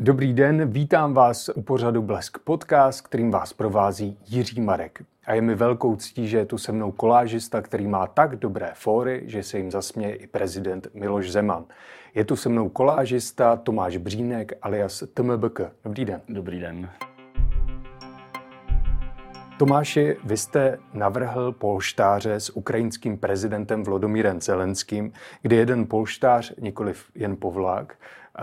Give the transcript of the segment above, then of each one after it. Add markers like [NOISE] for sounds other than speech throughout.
Dobrý den, vítám vás u pořadu Blesk Podcast, kterým vás provází Jiří Marek. A je mi velkou ctí, že je tu se mnou kolážista, který má tak dobré fóry, že se jim zasměje i prezident Miloš Zeman. Je tu se mnou kolážista Tomáš Břínek alias TMBK. Dobrý den. Dobrý den. Tomáši, vy jste navrhl polštáře s ukrajinským prezidentem Vlodomírem Zelenským, kdy jeden polštář, nikoliv jen povlák,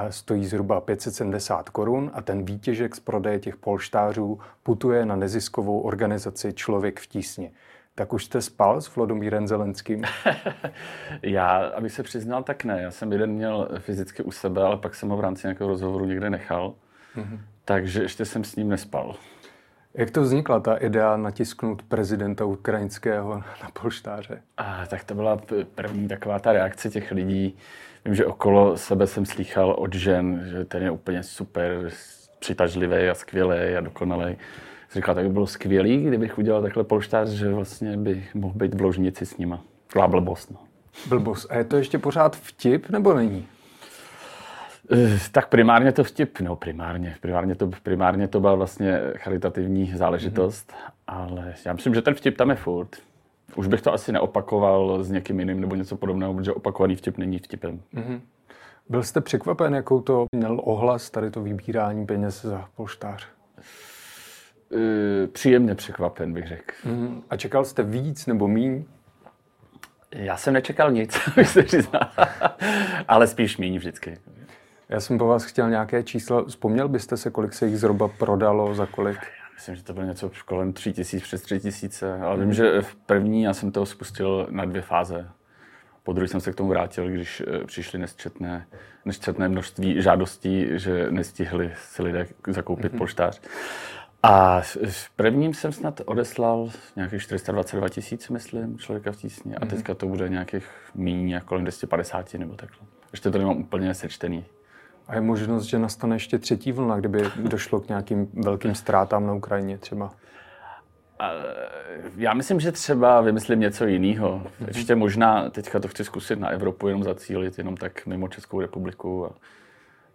stojí zhruba 570 korun a ten výtěžek z prodeje těch polštářů putuje na neziskovou organizaci Člověk v tísni. Tak už jste spal s Vlodomírem Zelenským? [LAUGHS] Já, abych se přiznal, tak ne. Já jsem jeden měl fyzicky u sebe, ale pak jsem ho v rámci nějakého rozhovoru někde nechal. Mm-hmm. Takže ještě jsem s ním nespal. Jak to vznikla, ta idea natisknout prezidenta ukrajinského na polštáře? A, tak to byla první taková ta reakce těch lidí. Vím, že okolo sebe jsem slýchal od žen, že ten je úplně super, přitažlivý a skvělý a dokonalý. Jsem říkal, tak by bylo skvělý, kdybych udělal takhle polštář, že vlastně bych mohl být v ložnici s nima. Byla blbost, no. Blbost. A je to ještě pořád vtip, nebo není? Eh, tak primárně to vtip, no primárně, primárně to, primárně to byla vlastně charitativní záležitost, mm-hmm. ale já myslím, že ten vtip tam je furt. Už bych to asi neopakoval s někým jiným nebo něco podobného, protože opakovaný vtip není vtipem. Mm-hmm. Byl jste překvapen, jakou to měl ohlas, tady to vybírání peněz za polštář? E, příjemně překvapen, bych řekl. Mm-hmm. A čekal jste víc nebo míň? Já jsem nečekal nic, [LAUGHS] bych se přiznal. Ale spíš míň vždycky. Já jsem po vás chtěl nějaké čísla. Vzpomněl byste se, kolik se jich zhruba prodalo, za kolik? Myslím, že to bylo něco kolem tři tisíc, přes tři tisíce. Ale vím, že v první já jsem to spustil na dvě fáze. Po druhé jsem se k tomu vrátil, když eh, přišly nesčetné, nesčetné množství žádostí, že nestihli si lidé zakoupit mm-hmm. polštář. A v prvním jsem snad odeslal nějakých 422 tisíc, myslím, člověka v tísni. A mhm. teďka to bude nějakých míň, kolem 250 nebo takhle. Ještě to nemám úplně sečtený. A je možnost, že nastane ještě třetí vlna, kdyby došlo k nějakým velkým ztrátám na Ukrajině třeba? Já myslím, že třeba vymyslím něco jiného. Mhm. Ještě možná, teďka to chci zkusit na Evropu, jenom zacílit, jenom tak mimo Českou republiku, a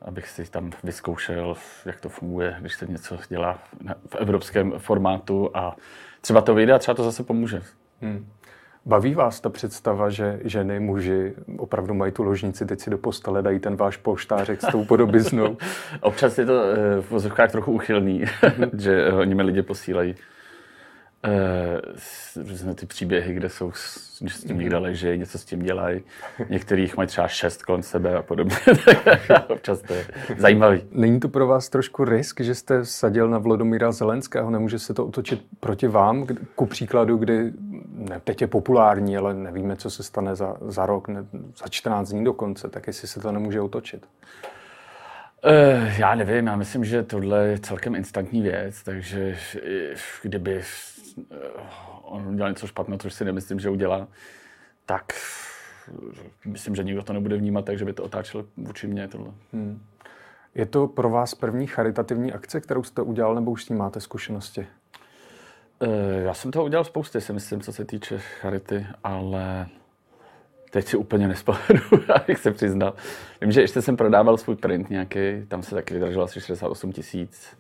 abych si tam vyzkoušel, jak to funguje, když se něco dělá v evropském formátu a třeba to vyjde a třeba to zase pomůže. Hmm. Baví vás ta představa, že ženy, muži opravdu mají tu ložnici, teď si do postele dají ten váš polštářek s tou podobiznou? [LAUGHS] Občas je to eh, v vozovkách trochu uchylný, [LAUGHS] že oni mi lidi posílají různé ty příběhy, kde jsou, že s tím někde leží, něco s tím dělají. Některých mají třeba šest kolem sebe a podobně. [LAUGHS] Občas to je zajímavý. Není to pro vás trošku risk, že jste sadil na Vlodomíra Zelenského? Nemůže se to otočit proti vám? Ku příkladu, kdy ne, teď je populární, ale nevíme, co se stane za, za rok, ne, za 14 dní dokonce, tak jestli se to nemůže otočit. Uh, já nevím, já myslím, že tohle je celkem instantní věc, takže kdyby Eh, on udělal něco špatného, což si nemyslím, že udělá, tak myslím, že nikdo to nebude vnímat, takže by to otáčel vůči mně tohle. Hmm. Je to pro vás první charitativní akce, kterou jste udělal, nebo už s tím máte zkušenosti? Eh, já jsem toho udělal spousty, si myslím, co se týče charity, ale teď si úplně nespomenu, [LAUGHS] abych se přiznal. Vím, že ještě jsem prodával svůj print nějaký, tam se taky vydražilo asi 68 tisíc.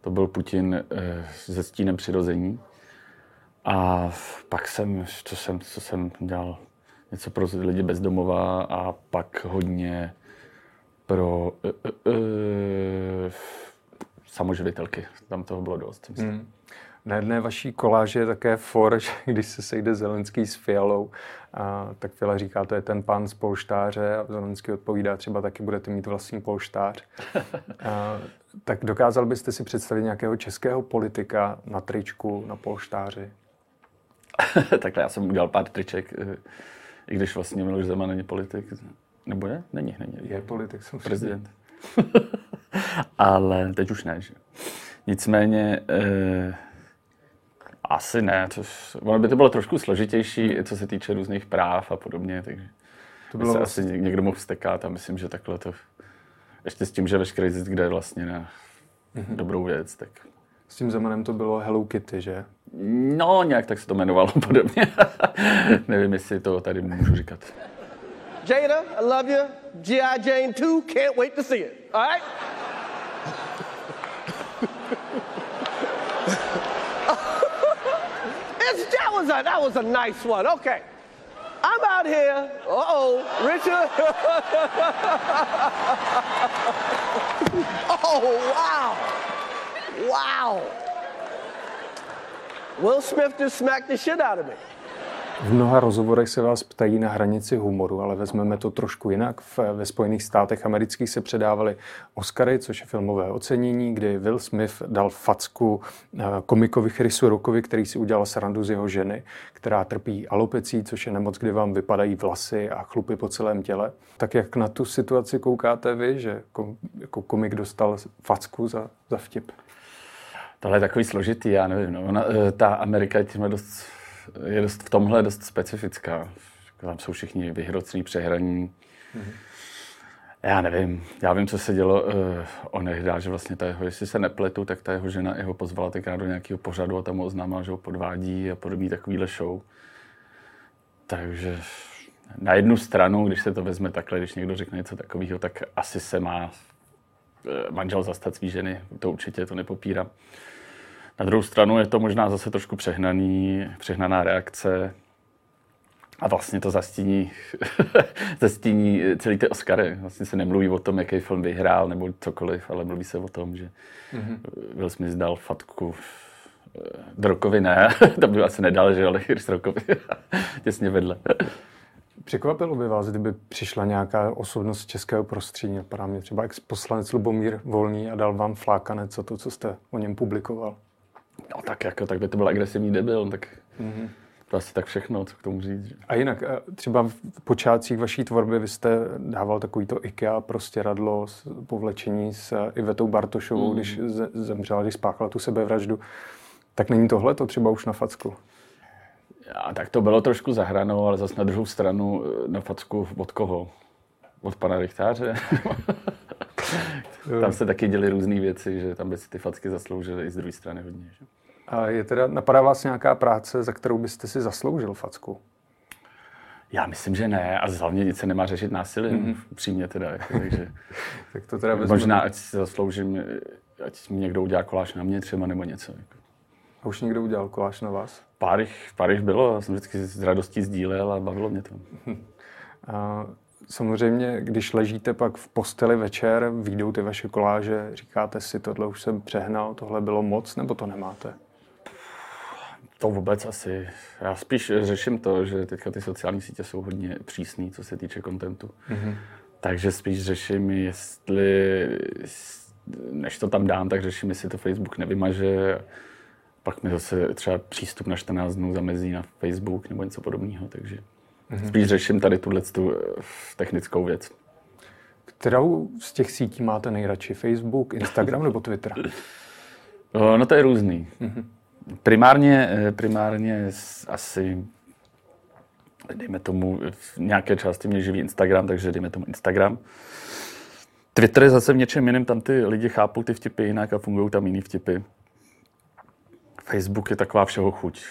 To byl Putin eh, se stínem přirození. A pak jsem, co jsem, co jsem dělal, něco pro lidi bezdomová a pak hodně pro uh, uh, uh, samoživitelky. Tam toho bylo dost, myslím. Hmm. Na jedné vaší koláži je také for, že [LAUGHS] když se sejde Zelenský s Fialou, a, tak Fiala říká, to je ten pán z polštáře a Zelenský odpovídá, třeba taky budete mít vlastní polštář. [LAUGHS] a, tak dokázal byste si představit nějakého českého politika na tričku, na polštáři? [LAUGHS] Takhle já jsem udělal pár triček, eh, i když vlastně Miloš Zeman není politik. Nebo je? Není, není. Je politik, jsem prezident. Ale teď už ne, že? Nicméně, eh, asi ne. To, ono by to bylo trošku složitější, co se týče různých práv a podobně, takže to bylo se vlastně... asi někdo mohl vstekat a myslím, že takhle to... Ještě s tím, že veškerý zisk jde vlastně na mm-hmm. dobrou věc, tak s tím Zemanem to bylo Hello Kitty, že? No, nějak tak se to jmenovalo [LAUGHS] podobně. Nevím, jestli to tady můžu říkat. Jada, I love you. G.I. Jane 2, can't wait to see it. All right? Was a that was a nice one. Okay. I'm out here. Uh-oh, Richard. [LAUGHS] oh, wow. Wow. Will Smith just smacked the shit out of me. V mnoha rozhovorech se vás ptají na hranici humoru, ale vezmeme to trošku jinak. V, ve Spojených státech amerických se předávaly Oscary, což je filmové ocenění, kdy Will Smith dal facku eh, komikovi Chrisu Rockovi, který si udělal srandu z jeho ženy, která trpí alopecí, což je nemoc, kdy vám vypadají vlasy a chlupy po celém těle. Tak jak na tu situaci koukáte vy, že jako komik dostal facku za, za vtip? Tohle je takový složitý, já nevím. No. Ona, eh, ta Amerika je dost je dost, v tomhle dost specifická. Tam jsou všichni vyhrocní, přehraní. Mm-hmm. Já nevím, já vím, co se dělo uh, o nehdá, že vlastně ta jeho, jestli se nepletu, tak ta jeho žena jeho pozvala tenkrát do nějakého pořadu a tam mu oznámila, že ho podvádí a podobný takovýhle show. Takže na jednu stranu, když se to vezme takhle, když někdo řekne něco takového, tak asi se má eh, manžel zastat svý ženy, to určitě to nepopírám. Na druhou stranu je to možná zase trošku přehnaný, přehnaná reakce a vlastně to zastíní, [LAUGHS] zastíní celý ty Oscary. Vlastně se nemluví o tom, jaký film vyhrál nebo cokoliv, ale mluví se o tom, že mm-hmm. Will Smith dal fatku eh, Drokovi ne, [LAUGHS] to by asi nedal, že ale Chris Drokovi [LAUGHS] těsně vedle. Překvapilo by vás, kdyby přišla nějaká osobnost z českého prostředí, napadá mě třeba ex-poslanec Lubomír Volný a dal vám flákanec o to, co jste o něm publikoval? No tak jako, tak by to byl agresivní debil, tak mm-hmm. to asi tak všechno, co k tomu říct. Že? A jinak eh, třeba v počátcích vaší tvorby vy jste dával takový to IKEA prostě radlo povlečení s Ivetou Bartošovou, mm. když zemřela, když spáchala tu sebevraždu. Tak není tohle to třeba už na facku? Já, tak to bylo trošku zahranou, ale zase na druhou stranu eh, na facku od koho? Od pana Richtáře? [LAUGHS] [LAUGHS] tam se taky děly různé věci, že tam by si ty facky zasloužily i z druhé strany hodně. Že? A je teda, napadá vás nějaká práce, za kterou byste si zasloužil facku? Já myslím, že ne. A hlavně nic se nemá řešit násilím, mm-hmm. přímě teda. Jako, [LAUGHS] takže tak to teda možná, ať si zasloužím, ať mi někdo udělá koláš na mě třeba nebo něco. Jako. A už někdo udělal koláš na vás? Pár jich, pár jich bylo, já jsem vždycky s radostí sdílel a bavilo mě to. [LAUGHS] A samozřejmě, když ležíte pak v posteli večer, výjdou ty vaše koláže, říkáte si, tohle už jsem přehnal, tohle bylo moc, nebo to nemáte? To vůbec asi. Já spíš řeším to, že teďka ty sociální sítě jsou hodně přísný, co se týče kontentu. Mm-hmm. Takže spíš řeším, jestli, než to tam dám, tak řeším, jestli to Facebook nevymaže. Pak mi zase třeba přístup na 14 dnů zamezí na Facebook nebo něco podobného. Takže mm-hmm. spíš řeším tady tuhle tu eh, technickou věc. Kterou z těch sítí máte nejradši? Facebook, Instagram nebo Twitter? [LAUGHS] No to je různý. Mm-hmm. Primárně, eh, primárně asi, dejme tomu, v nějaké části mě živí Instagram, takže dejme tomu Instagram. Twitter je zase v něčem jiném, tam ty lidi chápou ty vtipy jinak a fungují tam jiný vtipy. Facebook je taková všeho chuť.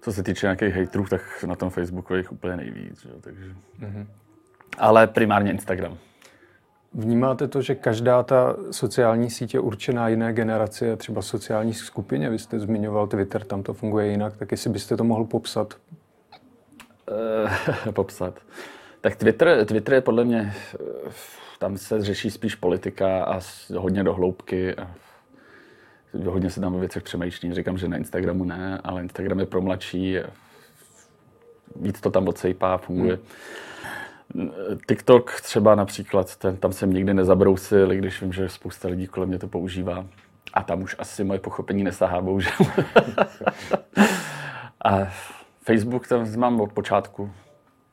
Co se týče nějakých hejtrů, tak na tom Facebooku je jich úplně nejvíc. Že? Takže... Mm-hmm. Ale primárně Instagram. Vnímáte to, že každá ta sociální sítě je určená jiné generaci, třeba sociální skupině? Vy jste zmiňoval Twitter, tam to funguje jinak, tak jestli byste to mohl popsat? Uh, [LAUGHS] popsat. Tak Twitter, Twitter je podle mě, tam se řeší spíš politika a hodně do hloubky. A hodně se tam o věcech přemýšlí. Říkám, že na Instagramu ne, ale Instagram je pro mladší. Víc to tam odsejpá, funguje. Hmm. TikTok třeba například, ten, tam jsem nikdy nezabrousil, i když vím, že spousta lidí kolem mě to používá. A tam už asi moje pochopení nesahá, bohužel. [LAUGHS] a Facebook tam mám od počátku.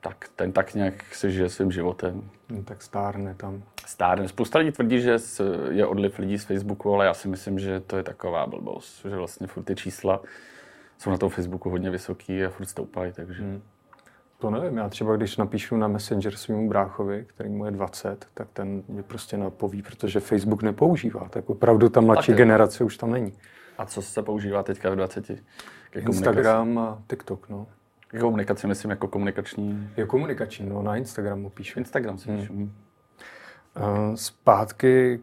Tak ten tak nějak se žije svým životem. No, tak stárne tam. Stárne. Spousta lidí tvrdí, že je odliv lidí z Facebooku, ale já si myslím, že to je taková blbost. Že vlastně furt ty čísla jsou na tom Facebooku hodně vysoký a furt stoupají, takže... Hmm. To nevím, já třeba když napíšu na Messenger svým bráchovi, který mu je 20, tak ten mi prostě napoví, protože Facebook nepoužívá. Tak opravdu ta mladší generace už tam není. A co se používá teďka v 20? Instagram a TikTok, no. Komunikaci myslím jako komunikační? Je komunikační, no na Instagramu píšu. Instagram si píšu. Hmm. Uh, zpátky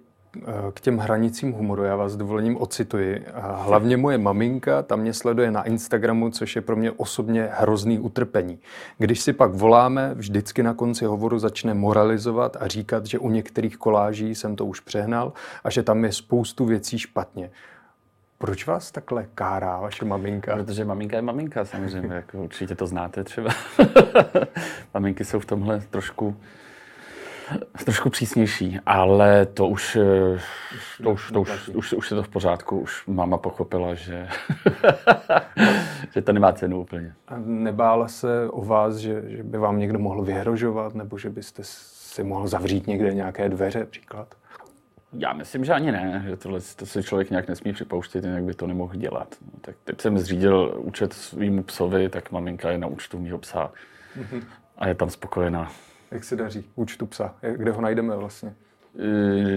k těm hranicím humoru. Já vás dovolením ocituji. Hlavně moje maminka, tam mě sleduje na Instagramu, což je pro mě osobně hrozný utrpení. Když si pak voláme, vždycky na konci hovoru začne moralizovat a říkat, že u některých koláží jsem to už přehnal a že tam je spoustu věcí špatně. Proč vás takhle kárá vaše maminka? Protože maminka je maminka, samozřejmě. [LAUGHS] jako určitě to znáte třeba. [LAUGHS] Maminky jsou v tomhle trošku trošku přísnější, ale to už, to už, to už, už, už je to v pořádku. Už máma pochopila, že, [LAUGHS] že to nemá cenu úplně. A nebála se o vás, že, že by vám někdo mohl vyhrožovat, nebo že byste si mohl zavřít někde nějaké dveře, příklad? Já myslím, že ani ne, že tohle to se člověk nějak nesmí připouštět, jinak by to nemohl dělat. No, tak teď jsem zřídil účet svýmu psovi, tak maminka je na účtu mýho psa mm-hmm. a je tam spokojená. Jak se daří účtu psa? Kde ho najdeme vlastně?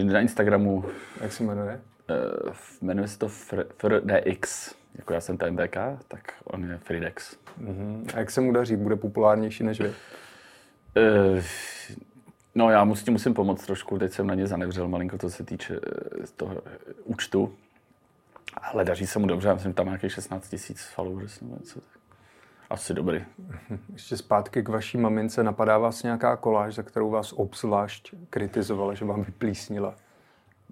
Na Instagramu. Jak se jmenuje? Jmenuje se to FRDX. Jako já jsem TNDK, tak on je Fridex. Mm-hmm. A jak se mu daří? Bude populárnější než vy? No já mu s tím musím pomoct trošku, teď jsem na ně zanevřel malinko, co se týče eh, toho účtu. Ale daří se mu dobře, já myslím, tam nějakých 16 tisíc followers nebo něco. Asi dobrý. [LAUGHS] Ještě zpátky k vaší mamince. Napadá vás nějaká koláž, za kterou vás obzvlášť kritizovala, že vám vyplísnila?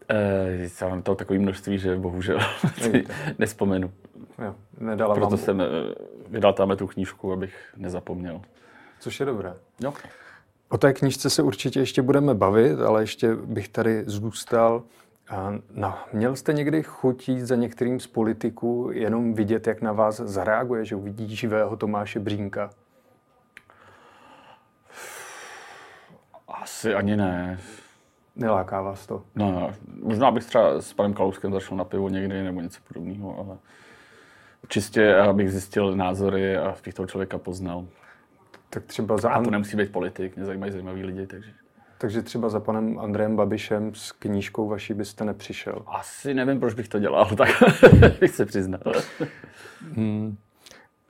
E, já mám to takové množství, že bohužel [LAUGHS] nespomenu. Jo, nedala Proto vám... jsem eh, vydal tam tu knížku, abych nezapomněl. Což je dobré. Jo. O té knižce se určitě ještě budeme bavit, ale ještě bych tady zůstal. No, měl jste někdy chuť za některým z politiků jenom vidět, jak na vás zareaguje, že uvidí živého Tomáše Břínka? Asi ani ne. Neláká vás to? No, no. možná bych třeba s panem Kalouskem zašel na pivo někdy nebo něco podobného, ale čistě abych zjistil názory a bych toho člověka poznal. Tak třeba za... A to nemusí být politik, mě zajímají zajímaví lidi, takže... Takže třeba za panem Andrejem Babišem s knížkou vaší byste nepřišel? Asi nevím, proč bych to dělal, [LAUGHS] tak bych se přiznal. Hmm.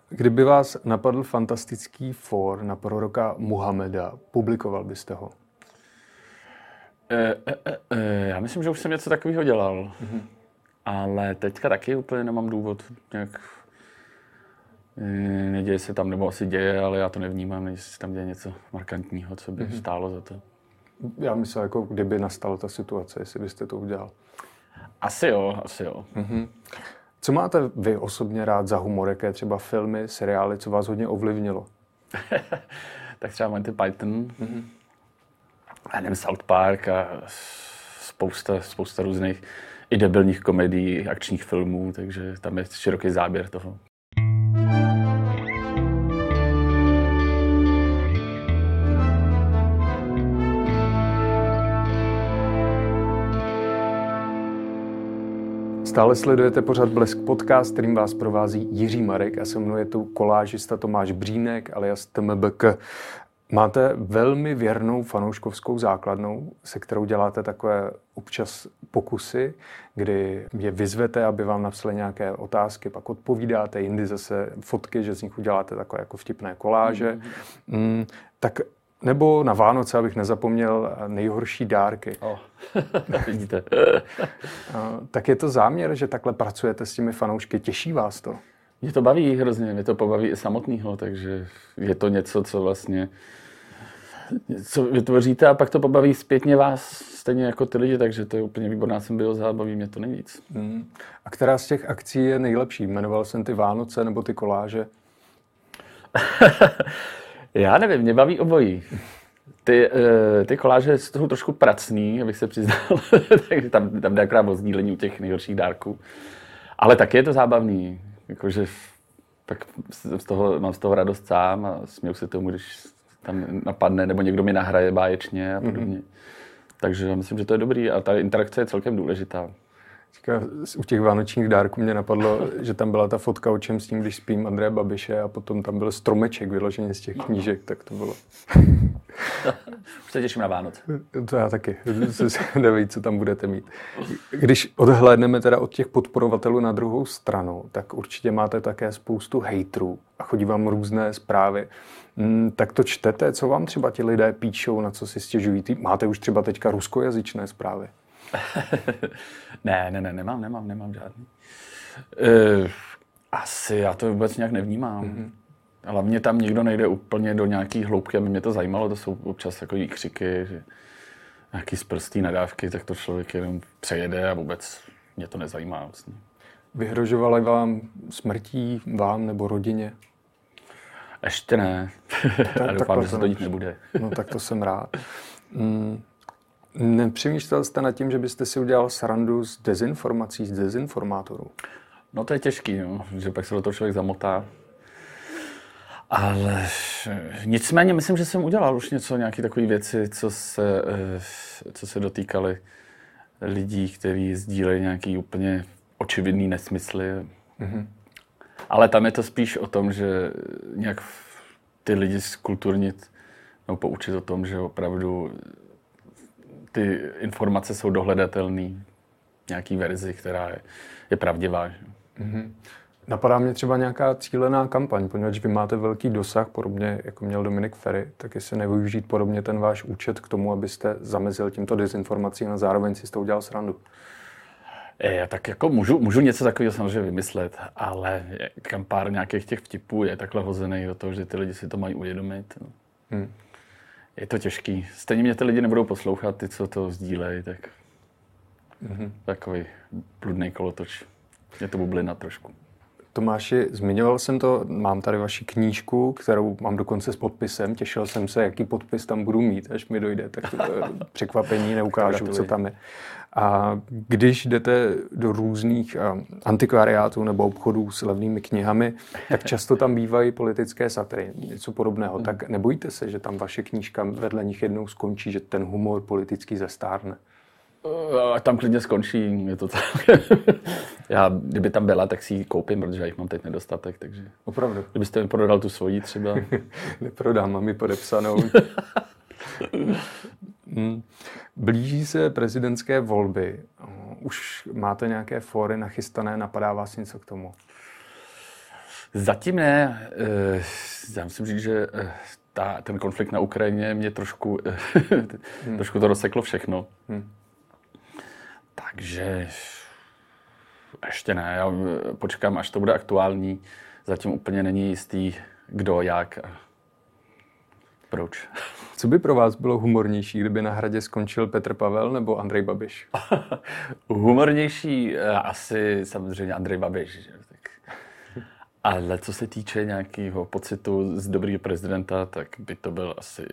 Kdyby vás napadl fantastický for na proroka Muhameda, publikoval byste ho? E, e, e, já myslím, že už jsem něco takového dělal. Mm-hmm. Ale teďka taky úplně nemám důvod nějak neděje se tam, nebo asi děje, ale já to nevnímám, jestli se tam děje něco markantního, co by mm-hmm. stálo za to. Já myslím, jako kdyby nastala ta situace, jestli byste to udělal. Asi jo, asi jo. Mm-hmm. Co máte vy osobně rád za humor? Jaké třeba filmy, seriály, co vás hodně ovlivnilo? [LAUGHS] tak třeba Monty Python, mm-hmm. já nevím, South Park a spousta, spousta různých i debilních komedií, akčních filmů, takže tam je široký záběr toho. Stále sledujete pořad Blesk podcast, kterým vás provází Jiří Marek a se mnou je tu kolážista Tomáš Břínek alias TMBK. Máte velmi věrnou fanouškovskou základnou, se kterou děláte takové občas pokusy, kdy je vyzvete, aby vám napsali nějaké otázky, pak odpovídáte, jindy zase fotky, že z nich uděláte takové jako vtipné koláže. Mm-hmm. Mm, tak nebo na Vánoce, abych nezapomněl, nejhorší dárky. Oh. [LAUGHS] Vidíte. tak je to záměr, že takhle pracujete s těmi fanoušky? Těší vás to? Mě to baví hrozně, mě to pobaví i samotného, takže je to něco, co vlastně co vytvoříte a pak to pobaví zpětně vás, stejně jako ty lidi, takže to je úplně výborná symbioza a baví mě to nejvíc. Hmm. A která z těch akcí je nejlepší? Jmenoval jsem ty Vánoce nebo ty koláže? [LAUGHS] Já nevím, mě baví obojí. Ty, eh, ty koláže jsou trošku pracný, abych se přiznal, [LAUGHS] takže tam, tam jde akorát o sdílení u těch nejhorších dárků. Ale taky je to zábavný, jakože tak z toho, mám z toho radost sám a směju se tomu, když tam napadne, nebo někdo mi nahraje báječně a podobně. Mm-hmm. Takže já myslím, že to je dobrý a ta interakce je celkem důležitá. Říká, u těch vánočních dárků mě napadlo, [LAUGHS] že tam byla ta fotka o čem s tím, když spím Andreje Babiše a potom tam byl stromeček vyložený z těch knížek, tak to bylo. [LAUGHS] Už se těším na Vánoce. To já taky. [LAUGHS] Neví, co tam budete mít. Když odhlédneme teda od těch podporovatelů na druhou stranu, tak určitě máte také spoustu hejtrů a chodí vám různé zprávy. Hmm, tak to čtete, co vám třeba ti lidé píšou, na co si stěžují? Máte už třeba teďka ruskojazyčné zprávy? [LAUGHS] ne, ne, ne, nemám, nemám, nemám žádný. Uh, asi já to vůbec nějak nevnímám. Mm-hmm. Hlavně tam nikdo nejde úplně do nějaký hloubky, aby mě to zajímalo, to jsou občas takový křiky, že nějaký sprstý nadávky, tak to člověk jenom přejede a vůbec mě to nezajímá. Vlastně. Vyhrožovali vám smrtí, vám nebo rodině? Ještě ne. Tak, [LAUGHS] doufám, že se to dít nebude. no tak to jsem rád. Mm, nepřemýšlel jste nad tím, že byste si udělal srandu z dezinformací, z dezinformátorů? No to je těžký, no, že pak se do toho člověk zamotá. Ale nicméně myslím, že jsem udělal už něco, nějaké takové věci, co se, eh, co se dotýkaly lidí, kteří sdílejí nějaký úplně očividný nesmysly. Mm-hmm. Ale tam je to spíš o tom, že nějak ty lidi skulturnit nebo poučit o tom, že opravdu ty informace jsou dohledatelné nějaký verzi, která je, je pravdivá. Mm-hmm. Napadá mě třeba nějaká cílená kampaň, poněvadž vy máte velký dosah, podobně jako měl Dominik Ferry, tak jestli nevyužít podobně ten váš účet k tomu, abyste zamezil tímto dezinformacím a zároveň si s tou udělal srandu. Je, tak jako můžu, můžu něco takového samozřejmě vymyslet, ale kam pár nějakých těch vtipů je takhle hozený do toho, že ty lidi si to mají uvědomit. No. Hmm. Je to těžký. Stejně mě ty lidi nebudou poslouchat, ty, co to sdílejí, tak hmm. takový bludný kolotoč. Je to bublina trošku. Tomáši, zmiňoval jsem to, mám tady vaši knížku, kterou mám dokonce s podpisem, těšil jsem se, jaký podpis tam budu mít, až mi dojde, tak to [LAUGHS] překvapení neukážu, co tam je. A když jdete do různých antikvariátů nebo obchodů s levnými knihami, tak [LAUGHS] často tam bývají politické satry, něco podobného. Tak nebojíte se, že tam vaše knížka vedle nich jednou skončí, že ten humor politický zestárne? A tam klidně skončí, je to tak. [LAUGHS] Já, kdyby tam byla, tak si ji koupím, protože já jich mám teď nedostatek, takže... Opravdu? Kdybyste mi prodal tu svoji třeba. [LAUGHS] Neprodám, mám ji podepsanou. [LAUGHS] Hmm. Blíží se prezidentské volby. Už máte nějaké fóry nachystané, napadá vás něco k tomu? Zatím ne. Eh, já musím říct, že eh, ta, ten konflikt na Ukrajině mě trošku, hmm. trošku to rozseklo všechno. Hmm. Takže ještě ne, já počkám, až to bude aktuální. Zatím úplně není jistý, kdo, jak a proč. Co by pro vás bylo humornější, kdyby na hradě skončil Petr Pavel nebo Andrej Babiš? [LAUGHS] humornější eh, asi samozřejmě Andrej Babiš. Ale co se týče nějakého pocitu z dobrého prezidenta, tak by to byl asi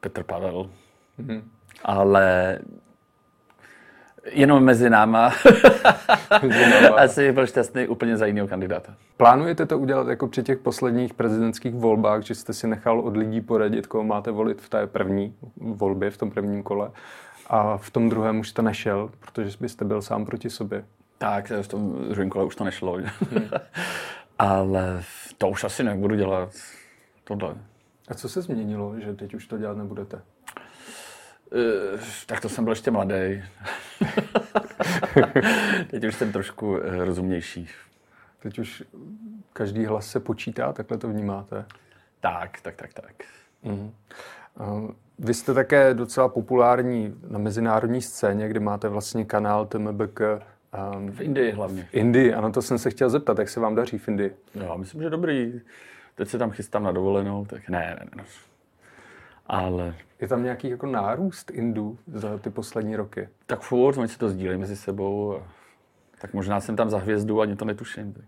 Petr Pavel. Mm-hmm. Ale Jenom mezi náma. [LAUGHS] Asi byl šťastný úplně za jiného kandidáta. Plánujete to udělat jako při těch posledních prezidentských volbách, že jste si nechal od lidí poradit, koho máte volit v té první volbě, v tom prvním kole, a v tom druhém už jste nešel, protože byste byl sám proti sobě? Tak, v tom druhém kole už to nešlo. Hmm. [LAUGHS] Ale to už asi nebudu dělat. Tohle. A co se změnilo, že teď už to dělat nebudete? Uh, tak to jsem byl ještě mladý. [LAUGHS] Teď už jsem trošku uh, rozumnější. Teď už každý hlas se počítá, takhle to vnímáte? Tak, tak, tak, tak. Uh, vy jste také docela populární na mezinárodní scéně, kde máte vlastně kanál TMBK. Um, v Indii hlavně. V Indii, ano, to jsem se chtěl zeptat, jak se vám daří v Indii? Já myslím, že dobrý. Teď se tam chystám na dovolenou, tak ne, ne, ne. Ale... Je tam nějaký jako nárůst Indů za ty poslední roky? Tak furt, oni si to sdílejí mezi sebou. Tak možná jsem tam za hvězdu, ani to netuším. Tak.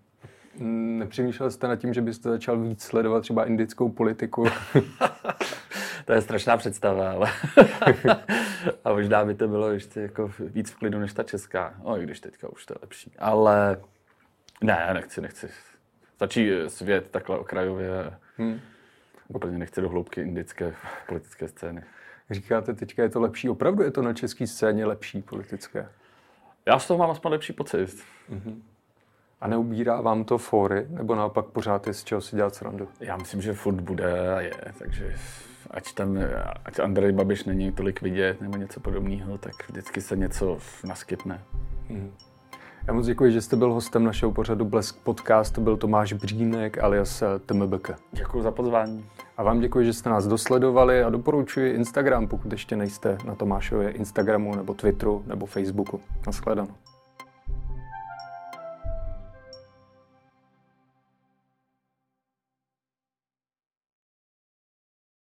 Nepřemýšlel jste nad tím, že byste začal víc sledovat třeba indickou politiku? [LAUGHS] to je strašná představa, ale [LAUGHS] a možná by to bylo ještě jako víc v klidu než ta česká. No, i když teďka už to je lepší. Ale ne, nechci, nechci. Stačí svět takhle okrajově. Hmm. Úplně nechci do hloubky indické [LAUGHS] politické scény. Říkáte, teďka je to lepší. Opravdu je to na české scéně lepší politické? Já z toho mám aspoň lepší pocit. Mm-hmm. A neubírá vám to fóry, nebo naopak pořád je z čeho si dělat srandu? Já myslím, že furt bude a je, takže ať tam, ať Andrej Babiš není tolik vidět nebo něco podobného, tak vždycky se něco naskytne. Hmm. Já moc děkuji, že jste byl hostem našeho pořadu Blesk Podcast. To byl Tomáš Břínek alias TMBK. Děkuji za pozvání. A vám děkuji, že jste nás dosledovali a doporučuji Instagram, pokud ještě nejste na Tomášově Instagramu nebo Twitteru nebo Facebooku. Naschledanou.